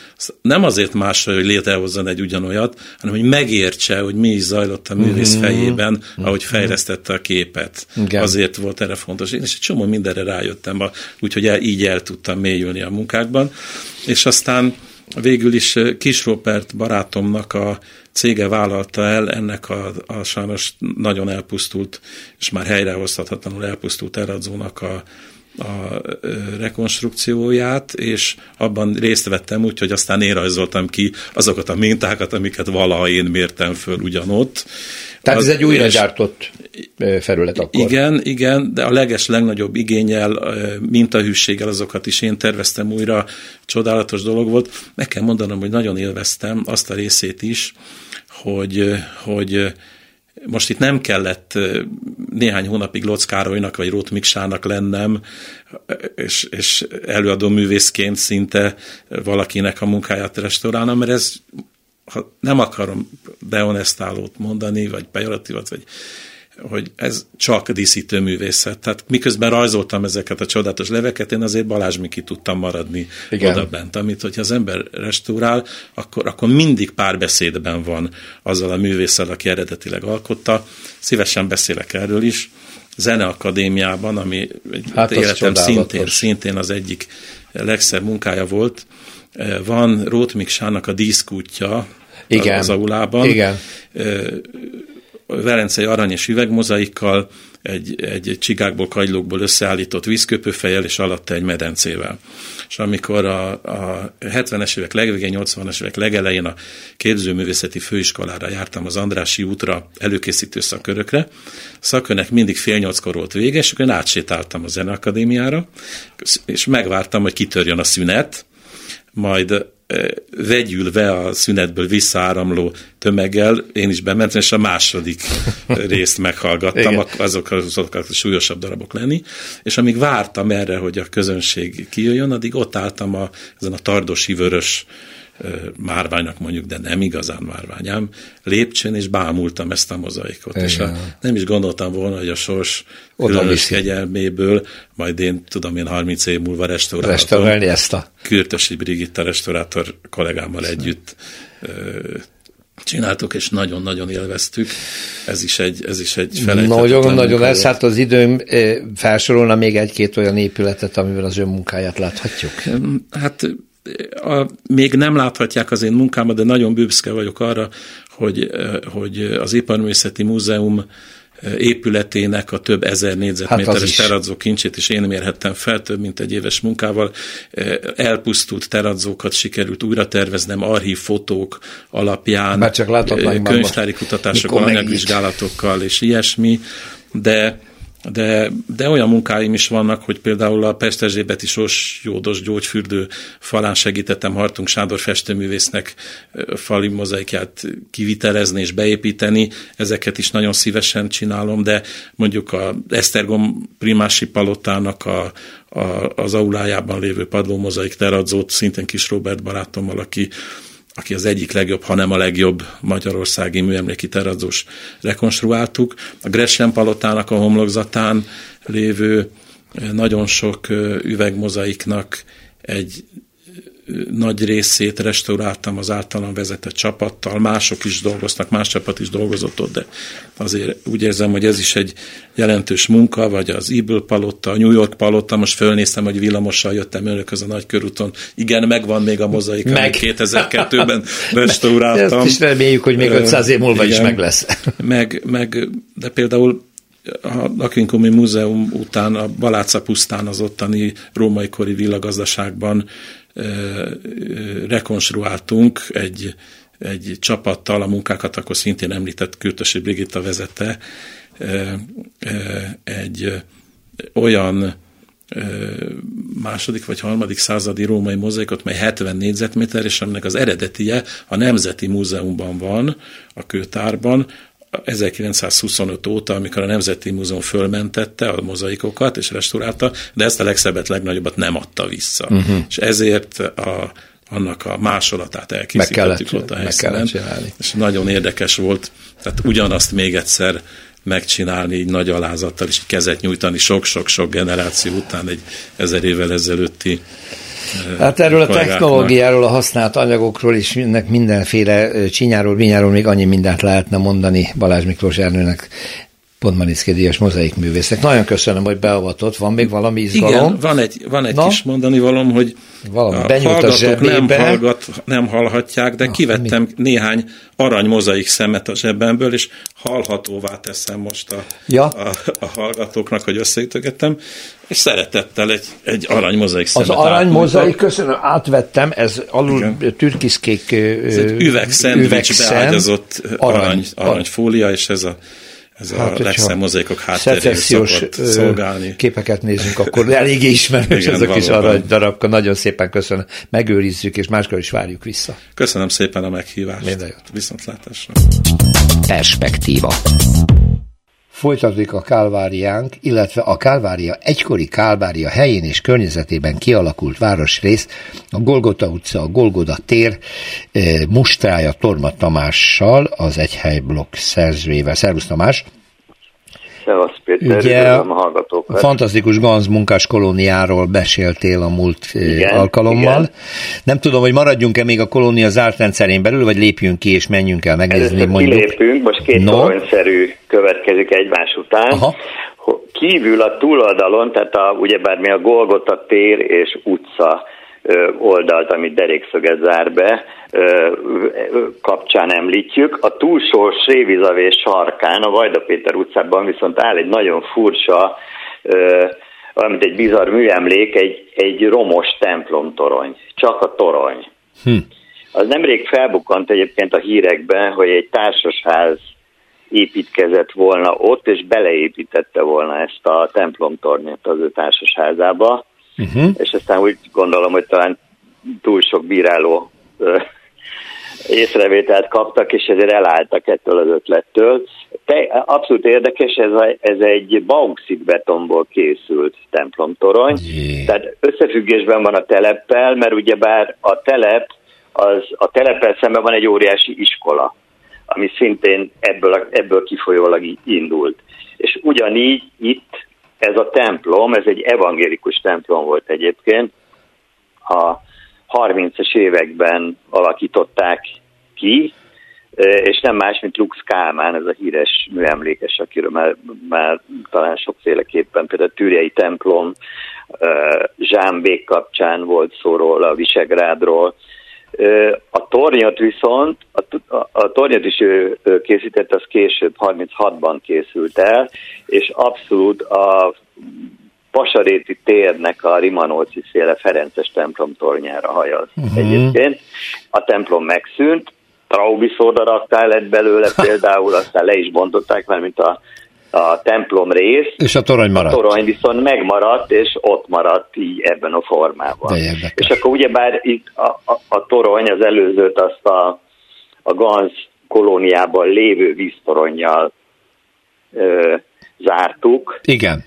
Nem azért másol, hogy létrehozzon egy ugyanolyat, hanem hogy megértse, hogy mi is zajlott a művész mm-hmm. fejében, ahogy fejlesztette a képet. Igen. Azért volt erre fontos. Én is egy csomó mindenre rájöttem, úgyhogy el, így el tudtam mélyülni a munkákban. És aztán végül is Kis Robert barátomnak a cége vállalta el ennek a, a sajnos nagyon elpusztult, és már helyrehozhatatlanul elpusztult Eradzónak a, a rekonstrukcióját, és abban részt vettem úgy, hogy aztán én rajzoltam ki azokat a mintákat, amiket valaha én mértem föl ugyanott. Tehát az, ez egy újra gyártott felület akkor. Igen, igen, de a leges legnagyobb igényel, mintahűséggel azokat is én terveztem újra, csodálatos dolog volt. Meg kell mondanom, hogy nagyon élveztem azt a részét is, hogy, hogy most itt nem kellett néhány hónapig Locz Károlynak vagy Rót Miksának lennem, és, és előadó művészként szinte valakinek a munkáját restaurálnom, mert ez ha nem akarom deonestálót mondani, vagy pejoratívat, vagy hogy ez csak díszítő művészet. Tehát miközben rajzoltam ezeket a csodálatos leveket, én azért Balázs Miki tudtam maradni Igen. oda bent, amit hogyha az ember restaurál, akkor, akkor mindig párbeszédben van azzal a művésszel, aki eredetileg alkotta. Szívesen beszélek erről is. Zeneakadémiában, ami hát életem szintén, szintén az egyik legszebb munkája volt, van Rót Miksának a díszkútja Igen. az aulában. Igen velencei arany és üvegmozaikkal, egy, egy csigákból, kagylókból összeállított vízköpőfejel, és alatta egy medencével. És amikor a, a 70-es évek legvégén, 80-es évek legelején a képzőművészeti főiskolára jártam az Andrási útra előkészítő szakörökre, szakörnek mindig fél nyolckor volt vége, és akkor én átsétáltam a Zeneakadémiára, és megvártam, hogy kitörjön a szünet, majd vegyülve a szünetből visszaáramló tömeggel, én is bementem, és a második részt meghallgattam, azok, azok a súlyosabb darabok lenni, és amíg vártam erre, hogy a közönség kijöjjön, addig ott álltam a, ezen a tardosi vörös márványnak mondjuk, de nem igazán márványám, lépcsőn, és bámultam ezt a mozaikot. Igen. És a, nem is gondoltam volna, hogy a sors különös kegyelméből, majd én tudom én 30 év múlva restauráltam. Restaurálni ezt a... Kürtösi Brigitta restaurátor kollégámmal együtt csináltuk, és nagyon-nagyon élveztük. Ez is egy, ez is egy Nagyon-nagyon ez, hát az időm felsorolna még egy-két olyan épületet, amivel az ön munkáját láthatjuk. Hát a, még nem láthatják az én munkámat, de nagyon büszke vagyok arra, hogy, hogy az Iparművészeti Múzeum épületének a több ezer négyzetméteres hát teradzó kincsét is én mérhettem fel több mint egy éves munkával. Elpusztult teradzókat sikerült újra terveznem, archív fotók alapján, Már csak könyvtári kutatásokkal, anyagvizsgálatokkal és ilyesmi, de de, de olyan munkáim is vannak, hogy például a Pesterzsébeti Sos Jódos gyógyfürdő falán segítettem Hartunk Sándor festőművésznek fali mozaikját kivitelezni és beépíteni. Ezeket is nagyon szívesen csinálom, de mondjuk a Esztergom Primási Palotának a, a, az aulájában lévő padlómozaik teradzót szintén kis Robert barátommal, aki aki az egyik legjobb, ha nem a legjobb magyarországi műemléki teradzós rekonstruáltuk. A Gresham palotának a homlokzatán lévő eh, nagyon sok eh, üvegmozaiknak egy nagy részét restauráltam az általam vezetett csapattal, mások is dolgoztak, más csapat is dolgozott ott, de azért úgy érzem, hogy ez is egy jelentős munka, vagy az Eagle palota, a New York palota, most fölnéztem, hogy villamossal jöttem önök az a nagy körúton. Igen, megvan még a mozaik, meg. 2002-ben restauráltam. Ezt is reméljük, hogy még 500 év múlva Igen, is meg lesz. Meg, meg, de például a Lakinkumi Múzeum után a Baláca pusztán az ottani római kori villagazdaságban rekonstruáltunk egy, egy csapattal, a munkákat akkor szintén említett Kürtösi Brigitta vezette, egy olyan második vagy harmadik századi római mozaikot, mely 70 négyzetméter, és aminek az eredetie a Nemzeti Múzeumban van, a kőtárban, 1925 óta, amikor a Nemzeti Múzeum fölmentette a mozaikokat és restaurálta, de ezt a legszebbet, legnagyobbat nem adta vissza. Uh-huh. És ezért a, annak a másolatát elkészítettük ott a helyszínen. És nagyon érdekes volt, tehát ugyanazt még egyszer megcsinálni így nagy alázattal, és kezet nyújtani sok-sok-sok generáció után egy ezer évvel ezelőtti Hát erről a technológiáról, a használt anyagokról mindennek mindenféle csinyáról, vinyáról még annyi mindent lehetne mondani Balázs Miklós Ernőnek Pontmaniszki díjas mozaikművésznek. Nagyon köszönöm, hogy beavatott. Van még valami izgalom? Igen, van egy, van egy kis mondani valom, hogy valami a hallgatók nem, hallgat, nem hallhatják, de Na, kivettem mi? néhány arany mozaik szemet a zsebemből, és hallhatóvá teszem most a, ja. a, a hallgatóknak, hogy összeütögettem, és szeretettel egy, egy arany mozaik szemet Az arany mozaik, köszönöm, átvettem, ez alul Igen. türkiszkék ez egy üvegszendvics beágyazott arany, arany, fólia, és ez a ez hát, a legszebb mozaikok szokott szolgálni. képeket nézzünk, akkor eléggé ismerős ez a kis arany darabka. Nagyon szépen köszönöm. Megőrizzük, és máskor is várjuk vissza. Köszönöm szépen a meghívást. Minden jót. Viszontlátásra. Perspektíva. Folytatódik a Kálváriánk, illetve a Kálvária egykori Kálvária helyén és környezetében kialakult városrész, a Golgota utca, a Golgoda tér, eh, mustrája Torma Tamással, az Egyhely blokk szerzőjével. Szervusz Tamás! Szevasz Péter, Ugye, a hallgatókat. Fantasztikus Ganz munkás kolóniáról beséltél a múlt eh, igen, alkalommal. Igen. Nem tudom, hogy maradjunk-e még a kolónia zárt rendszerén belül, vagy lépjünk ki és menjünk el megnézni Először mondjuk. Kilépünk, most két no. szerű következik egymás után. Aha. Kívül a túloldalon, tehát a, ugyebár mi a Golgota tér és utca oldalt, amit derékszöget zár be, kapcsán említjük. A túlsó Srévizavés sarkán, a Vajda Péter utcában viszont áll egy nagyon furcsa, valamint egy bizarr műemlék, egy, egy romos templomtorony. Csak a torony. Hm. Az nemrég felbukkant egyébként a hírekben, hogy egy társasház építkezett volna ott, és beleépítette volna ezt a templomtornyot az ő társasházába, uh-huh. és aztán úgy gondolom, hogy talán túl sok bíráló észrevételt kaptak, és ezért elálltak ettől az ötlettől. Te, abszolút érdekes, ez, a, ez egy bauxit betonból készült templomtorony, Jé. tehát összefüggésben van a teleppel, mert ugyebár a telep, az, a teleppel szemben van egy óriási iskola, ami szintén ebből, ebből kifolyólag indult. És ugyanígy itt ez a templom, ez egy evangélikus templom volt egyébként, a 30-es években alakították ki, és nem más, mint Lux Kálmán, ez a híres műemlékes, akiről már, már talán sokféleképpen, például a Tűrjei templom, Zsámbék kapcsán volt szó róla, a Visegrádról. A tornyot viszont, a, a, tornyot is ő készített, az később, 36-ban készült el, és abszolút a Pasaréti térnek a Rimanóci széle Ferences templom tornyára hajaz. Uh-huh. Egyébként a templom megszűnt, Traubi szódaraktál lett belőle például, aztán le is bontották, mert mint a, a templom rész. És a torony maradt. A torony viszont megmaradt, és ott maradt így ebben a formában. És akkor ugyebár itt a, a, a torony az előzőt azt a, a Ganz kolóniában lévő víztoronnyal ö, zártuk. Igen.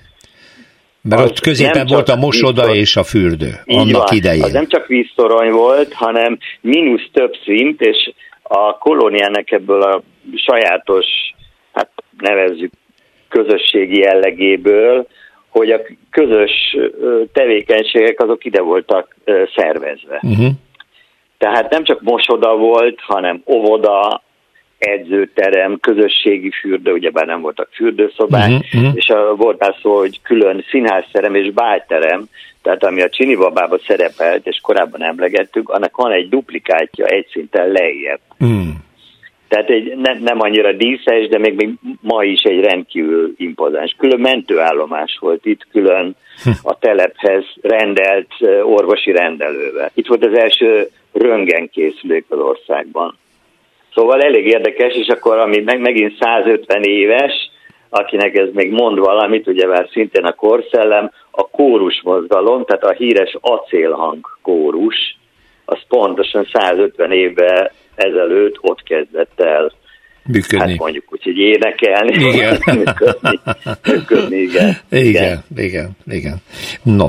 Mert az ott középen volt a mosoda víztor... és a fürdő annak van. idején. Az nem csak víztorony volt, hanem mínusz több szint, és a kolóniának ebből a sajátos, hát nevezzük közösségi jellegéből, hogy a közös tevékenységek azok ide voltak szervezve. Uh-huh. Tehát nem csak mosoda volt, hanem óvoda, edzőterem, közösségi fürdő, ugyebár nem voltak fürdőszobák, uh-huh, és a, volt már szó, hogy külön színházterem és bálterem, tehát ami a Csini babába szerepelt, és korábban emlegettük, annak van egy duplikátja egy szinten lejjebb. Uh-huh. Tehát egy, ne, nem annyira díszes, de még, még ma is egy rendkívül impozáns. Külön mentőállomás volt itt, külön hm. a telephez rendelt orvosi rendelővel. Itt volt az első röngenkészülék az országban. Szóval elég érdekes, és akkor ami meg, megint 150 éves, akinek ez még mond valamit, ugye már szintén a korszellem, a kórus mozgalom, tehát a híres acélhang kórus, az pontosan 150 évvel ezelőtt ott kezdett el működni. Hát mondjuk úgy, hogy énekelni, igen. működni, működni, igen. igen. Igen, igen, igen. No,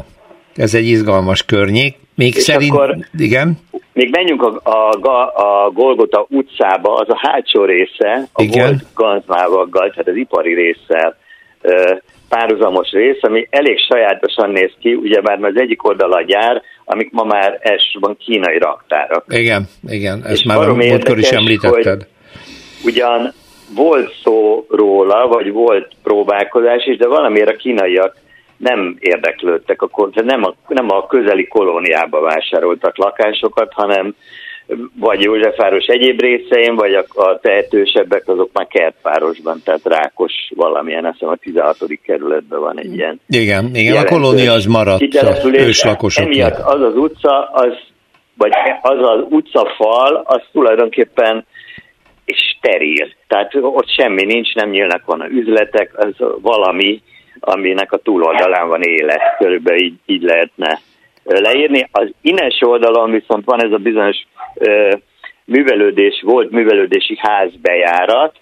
ez egy izgalmas környék. Még és szerint, akkor, igen. Még menjünk a, a, a Golgota utcába, az a hátsó része, a Igen. volt Ganzmávaggal, tehát az ipari résszel párhuzamos rész, ami elég sajátosan néz ki, ugye már az egyik oldal a gyár, amik ma már elsősorban kínai raktárak. Igen, igen, ezt És már a múltkor is említetted. Ugyan volt szó róla, vagy volt próbálkozás is, de valamiért a kínaiak nem érdeklődtek, akkor nem a, nem a közeli kolóniába vásároltak lakásokat, hanem vagy Józsefváros egyéb részein, vagy a, a tehetősebbek azok már kertpárosban, tehát Rákos valamilyen, azt hiszem a 16. kerületben van egy ilyen. Igen, igen a kolónia az maradt az őslakosok. Emiatt az az utca, az, vagy az az utcafal, az tulajdonképpen steril. Tehát ott semmi nincs, nem nyílnak van a üzletek, az valami, aminek a túloldalán van élet, körülbelül így, így lehetne leírni. Az ines oldalon viszont van ez a bizonyos művelődés, volt művelődési ház bejárat,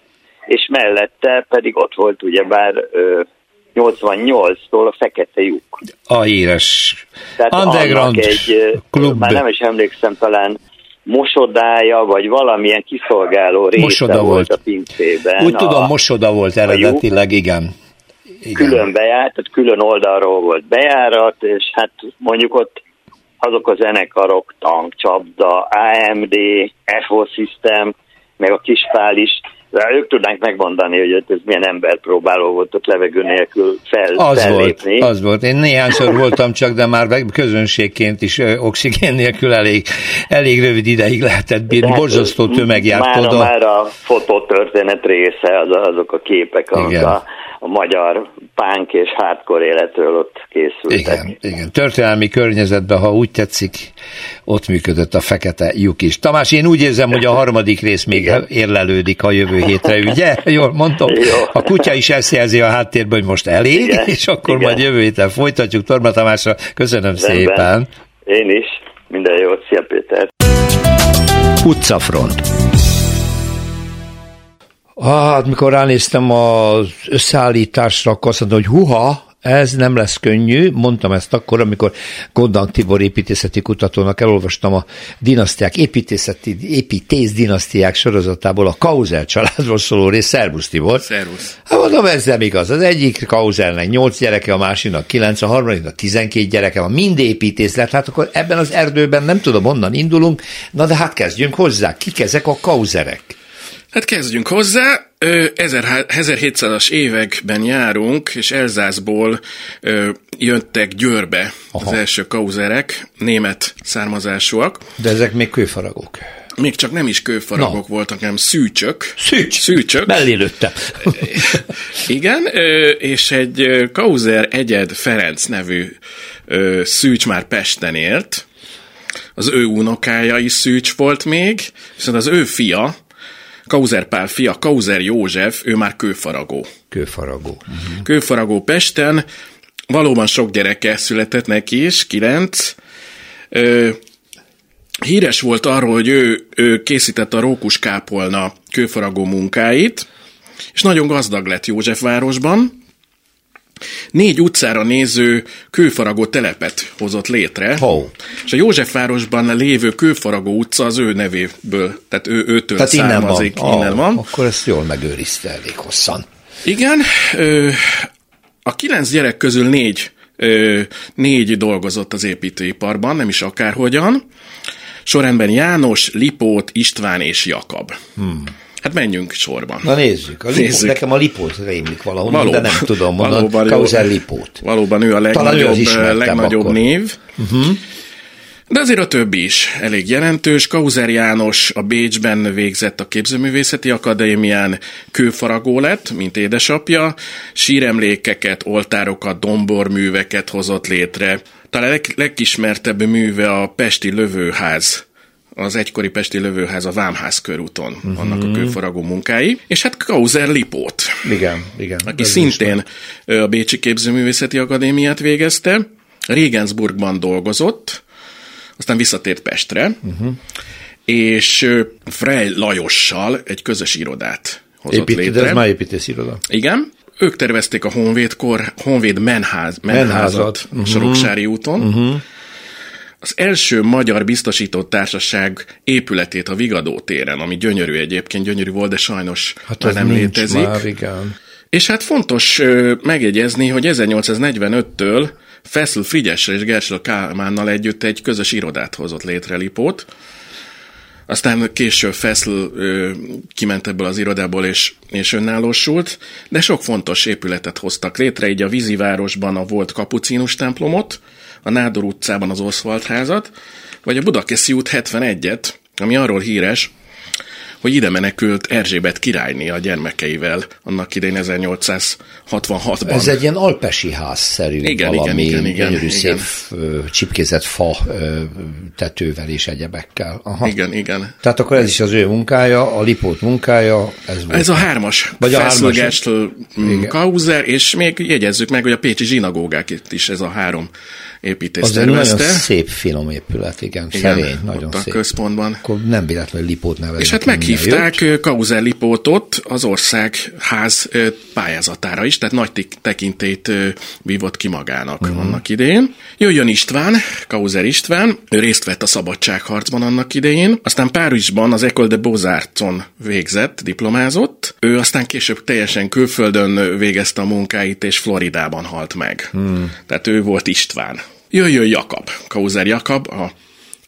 és mellette pedig ott volt ugyebár ö, 88-tól a Fekete lyuk. A híres Tehát underground egy, klub. Már nem is emlékszem, talán mosodája, vagy valamilyen kiszolgáló része mosoda volt, volt a pincében. Úgy a, tudom, mosoda volt eredetileg, igen. Igen. Külön bejárt, tehát külön oldalról volt bejárat, és hát mondjuk ott azok a zenekarok, Tank, Csapda, AMD, FO System, meg a Kispál is De ők tudnánk megmondani, hogy ez milyen ember próbáló volt ott levegő nélkül fel, az fellépni. Volt, az volt. Én néhányszor voltam csak, de már közönségként is oxigén nélkül elég, elég rövid ideig lehetett bírni. Hát, Borzasztó tömeg járt már, oda. Már a fototörténet része, az, azok a képek, amik a a magyar pánk és hardcore életről ott készültek. Igen, igen. Történelmi környezetben, ha úgy tetszik, ott működött a fekete lyuk is. Tamás, én úgy érzem, hogy a harmadik rész még igen. érlelődik a jövő hétre, ugye? Jól mondtam. Jó. A kutya is ezt jelzi a háttérben, hogy most elég, igen. és akkor igen. majd jövő héten folytatjuk. Torma Tamásra köszönöm Rendben. szépen. Én is. Minden jót. Szia Péter. Utcafront. Hát, mikor ránéztem az összeállításra, akkor azt mondtam, hogy huha, ez nem lesz könnyű, mondtam ezt akkor, amikor Gondang Tibor építészeti kutatónak elolvastam a dinasztiák, építészeti, építész dinasztiák sorozatából a Kauzer családról szóló rész. Szervusz Tibor! Szervusz! Hát mondom, ez nem igaz. Az egyik Kauzernek nyolc gyereke, a másiknak kilenc, a harmadiknak tizenkét gyereke van. Mind építész lett, hát akkor ebben az erdőben nem tudom, onnan indulunk. Na de hát kezdjünk hozzá. Kik ezek a Kauzerek? Hát kezdjünk hozzá. 1700-as években járunk, és Elzászból jöttek Győrbe Aha. az első kauzerek, német származásúak. De ezek még kőfaragók. Még csak nem is kőfaragok no. voltak, hanem szűcsök. Szűcs? Szűcsök. Mellélőttem. Igen, és egy Kauzer Egyed Ferenc nevű szűcs már Pesten élt, az ő unokája is szűcs volt még, viszont az ő fia, Kauzer Pál fia, Kauzer József, ő már kőfaragó. Kőfaragó. Uh-huh. Kőfaragó Pesten, valóban sok gyereke született neki is, kilenc. Ö, híres volt arról, hogy ő, ő készítette a Rókus Kápolna kőfaragó munkáit, és nagyon gazdag lett Józsefvárosban, négy utcára néző kőfaragó telepet hozott létre, oh. és a Józsefvárosban lévő kőfaragó utca az ő nevéből, tehát ő, őtől tehát származik, innen van. innen van. Akkor ezt jól megőrizte elég hosszan. Igen, a kilenc gyerek közül négy, négy dolgozott az építőiparban, nem is akárhogyan. Sorrendben János, Lipót, István és Jakab. Hmm. Hát menjünk sorban. Na nézzük. A Lipót, nézzük. Nekem a Lipót rémlik valahol, valóban, de nem tudom mondani. Valóban, Kauzel Lipót. Valóban ő a legnagyobb, legnagyobb név. Uh-huh. De azért a többi is elég jelentős. Kauzer János a Bécsben végzett a Képzőművészeti Akadémián, kőfaragó lett, mint édesapja, síremlékeket, oltárokat, domborműveket hozott létre. Talán leg- legismertebb műve a Pesti Lövőház az egykori Pesti Lövőház a Vámház körúton, uh-huh. annak a kőfaragó munkái, és hát Kauzer Lipót. Igen, igen. Aki szintén a Bécsi Képzőművészeti Akadémiát végezte, Regensburgban dolgozott, aztán visszatért Pestre, uh-huh. és Frey Lajossal egy közös irodát hozott Épít, létre. De ez már építész iroda. Igen. Ők tervezték a Honvédkor, Honvéd menház, menházat, menházat. Uh-huh. Soroksári úton, uh-huh az első magyar biztosított társaság épületét a Vigadó téren, ami gyönyörű egyébként, gyönyörű volt, de sajnos hát már nem létezik. Már, igen. És hát fontos megjegyezni, hogy 1845-től Feszl Frigyesre és Gersel Kálmánnal együtt egy közös irodát hozott létre Lipót. Aztán később Feszl ö, kiment ebből az irodából és, és önállósult, de sok fontos épületet hoztak létre, így a vízivárosban a volt kapucinus templomot, a Nádor utcában az Oszvald házat, vagy a Budakeszi út 71-et, ami arról híres, hogy ide menekült Erzsébet királyné a gyermekeivel annak idején 1866-ban. Ez egy ilyen alpesi házszerű igen, valami igen, igen, gyönyörű igen, szép igen. csipkézett fa tetővel és egyebekkel. Aha. Igen, igen. Tehát akkor ez is az ő munkája, a Lipót munkája, ez volt. Ez a hármas. Vagy a hármas. Kauzer, és még jegyezzük meg, hogy a Pécsi zsinagógák is ez a három építész az tervezte. nagyon szép finom épület, igen, igen szerény, nagyon ott szép. a központban. Akkor nem véletlenül Lipót neveznek. És hát meghívták Kauzer Lipótot az ország ház pályázatára is, tehát nagy tekintélyt vívott ki magának uh-huh. annak idején. Jöjjön István, Kauzer István, ő részt vett a szabadságharcban annak idején, aztán Párizsban az École de Beaux-Arts-on végzett, diplomázott, ő aztán később teljesen külföldön végezte a munkáit, és Floridában halt meg. Hmm. Tehát ő volt István. Jöjjön Jakab, Kauzer Jakab, a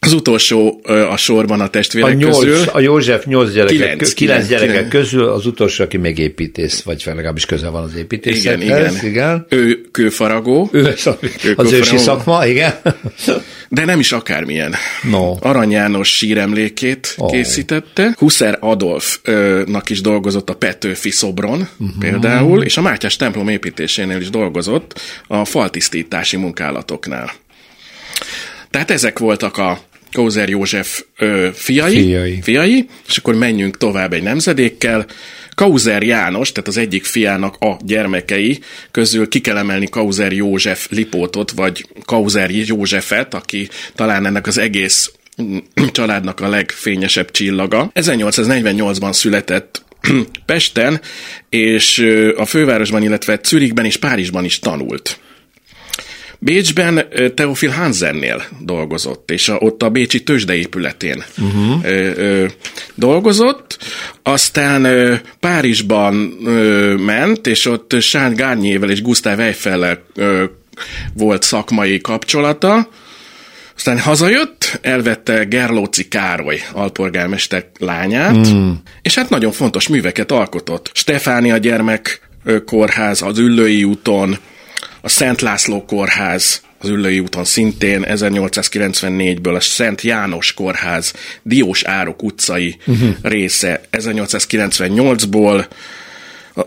az utolsó a sorban a testvérek a nyolc, közül. A József nyolc gyereke, kilenc, kilenc gyereke kilenc. közül az utolsó, aki még építész, vagy legalábbis közel van az építészethez. Igen, igen. igen. Ő kőfaragó. Ő, ő az ősi szakma, igen. De nem is akármilyen. No. Arany János síremlékét oh. készítette. Husser Adolfnak is dolgozott a Petőfi szobron uh-huh. például, és a Mátyás templom építésénél is dolgozott a faltisztítási munkálatoknál. Tehát ezek voltak a Kózer József ö, fiai, fiai. fiai, és akkor menjünk tovább egy nemzedékkel. Kauzer János, tehát az egyik fiának a gyermekei közül ki kell emelni Kauzer József Lipótot, vagy Kauzer Józsefet, aki talán ennek az egész családnak a legfényesebb csillaga. 1848-ban született Pesten, és a fővárosban, illetve Zürichben és Párizsban is tanult. Bécsben Teofil Hansennél dolgozott, és a, ott a Bécsi tőzsdeépületén uh-huh. ö, ö, dolgozott, aztán ö, Párizsban ö, ment, és ott Sán Gárnyével és Gustav Eiffellel ö, volt szakmai kapcsolata, aztán hazajött, elvette Gerlóci Károly alpolgármester lányát, mm. és hát nagyon fontos műveket alkotott. Stefánia gyermek kórház az Üllői úton, a Szent László Kórház az Üllői úton szintén 1894-ből a Szent János Kórház Diós Árok utcai uh-huh. része 1898-ból,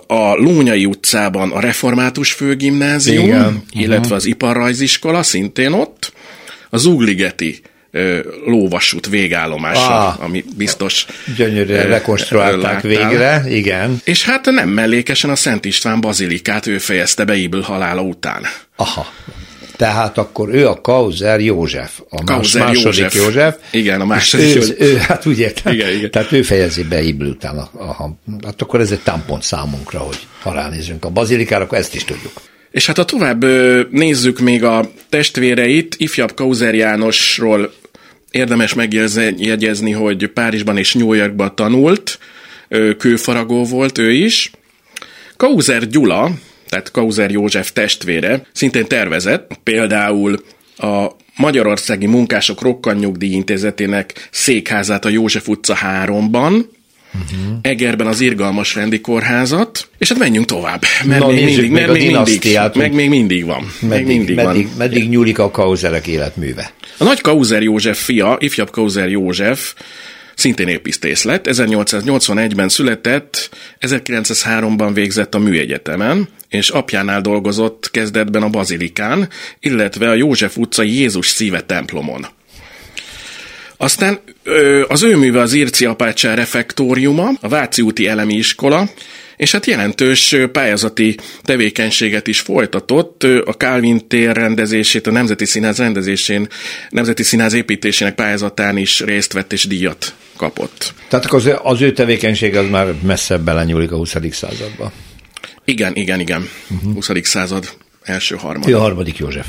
a Lónyai utcában a Református Főgimnázium, Igen. Uh-huh. illetve az Iparrajziskola szintén ott, a Zugligeti lóvasút végállomása, ah, ami biztos... Gyönyörűen rekonstruálták végre, igen. És hát nem mellékesen a Szent István bazilikát ő fejezte be Ibl halála után. Aha. Tehát akkor ő a Kauzer József, a Kauzer második József. József. Igen, a második ő. Ő, hát úgy értem. Igen, igen. Tehát ő fejezi be Ibl után. A, a, hát akkor ez egy tampont számunkra, hogy ha ránézünk a bazilikára, akkor ezt is tudjuk. És hát ha tovább nézzük még a testvéreit, ifjabb Kauzer Jánosról érdemes megjegyezni, hogy Párizsban és New Yorkban tanult, kőfaragó volt ő is. Kauzer Gyula, tehát Kauzer József testvére, szintén tervezett, például a Magyarországi Munkások Rokkanyugdíj Intézetének székházát a József utca 3-ban, uh-huh. Egerben az irgalmas rendi kórházat, és hát menjünk tovább, mert, Na, még, mindig, mert még, mindig, meg még mindig van. Meddig, még mindig meddig, van. meddig nyúlik a Kauzerek életműve? A nagy Kauzer József fia, ifjabb Kauzer József, szintén épisztész lett, 1881-ben született, 1903-ban végzett a műegyetemen, és apjánál dolgozott kezdetben a Bazilikán, illetve a József utcai Jézus szíve templomon. Aztán az ő műve az Irci Apácsán refektóriuma, a Váci úti elemi iskola, és hát jelentős pályázati tevékenységet is folytatott. A Calvin tér rendezését, a Nemzeti Színház rendezésén, Nemzeti Színház építésének pályázatán is részt vett és díjat kapott. Tehát az, az ő tevékenység az már messzebb belenyúlik a 20. századba. Igen, igen, igen. Uh-huh. 20. század első harmad. Ő a harmadik József.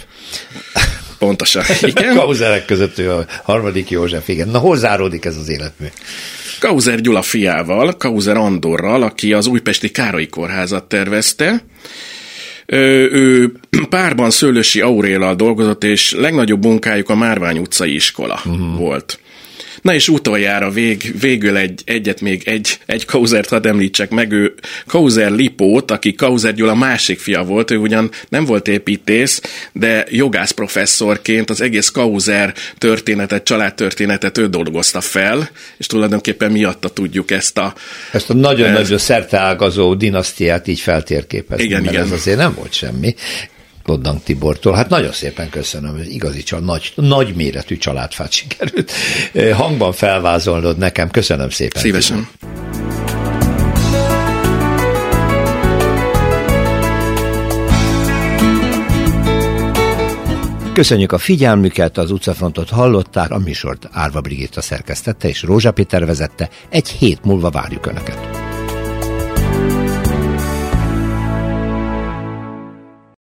Pontosan, igen. Kauzerek között ő a harmadik József, igen. Na, hol záródik ez az életmű? Kauzer Gyula fiával, Kauzer Andorral, aki az újpesti Károly kórházat tervezte, ő párban Szőlősi Auréllal dolgozott, és legnagyobb munkájuk a Márvány utcai iskola uh-huh. volt. Na és utoljára vég, végül egy, egyet még egy, egy Kauzert hadd említsek meg, ő Kauzer Lipót, aki Kauzer Gyula másik fia volt, ő ugyan nem volt építész, de jogász professzorként az egész Kauzer történetet, családtörténetet ő dolgozta fel, és tulajdonképpen miatta tudjuk ezt a... Ezt a nagyon-nagyon szerteágazó dinasztiát így feltérképezni, igen, mert igen. ez azért nem volt semmi. Loddank Tibortól. Hát nagyon szépen köszönöm, ez igazi csal, nagy, nagy méretű családfát sikerült eh, hangban felvázolnod nekem. Köszönöm szépen. Szívesen. Köszönjük a figyelmüket, az utcafrontot hallották, a műsort Árva Brigitta szerkesztette és Rózsa Péter vezette. Egy hét múlva várjuk Önöket.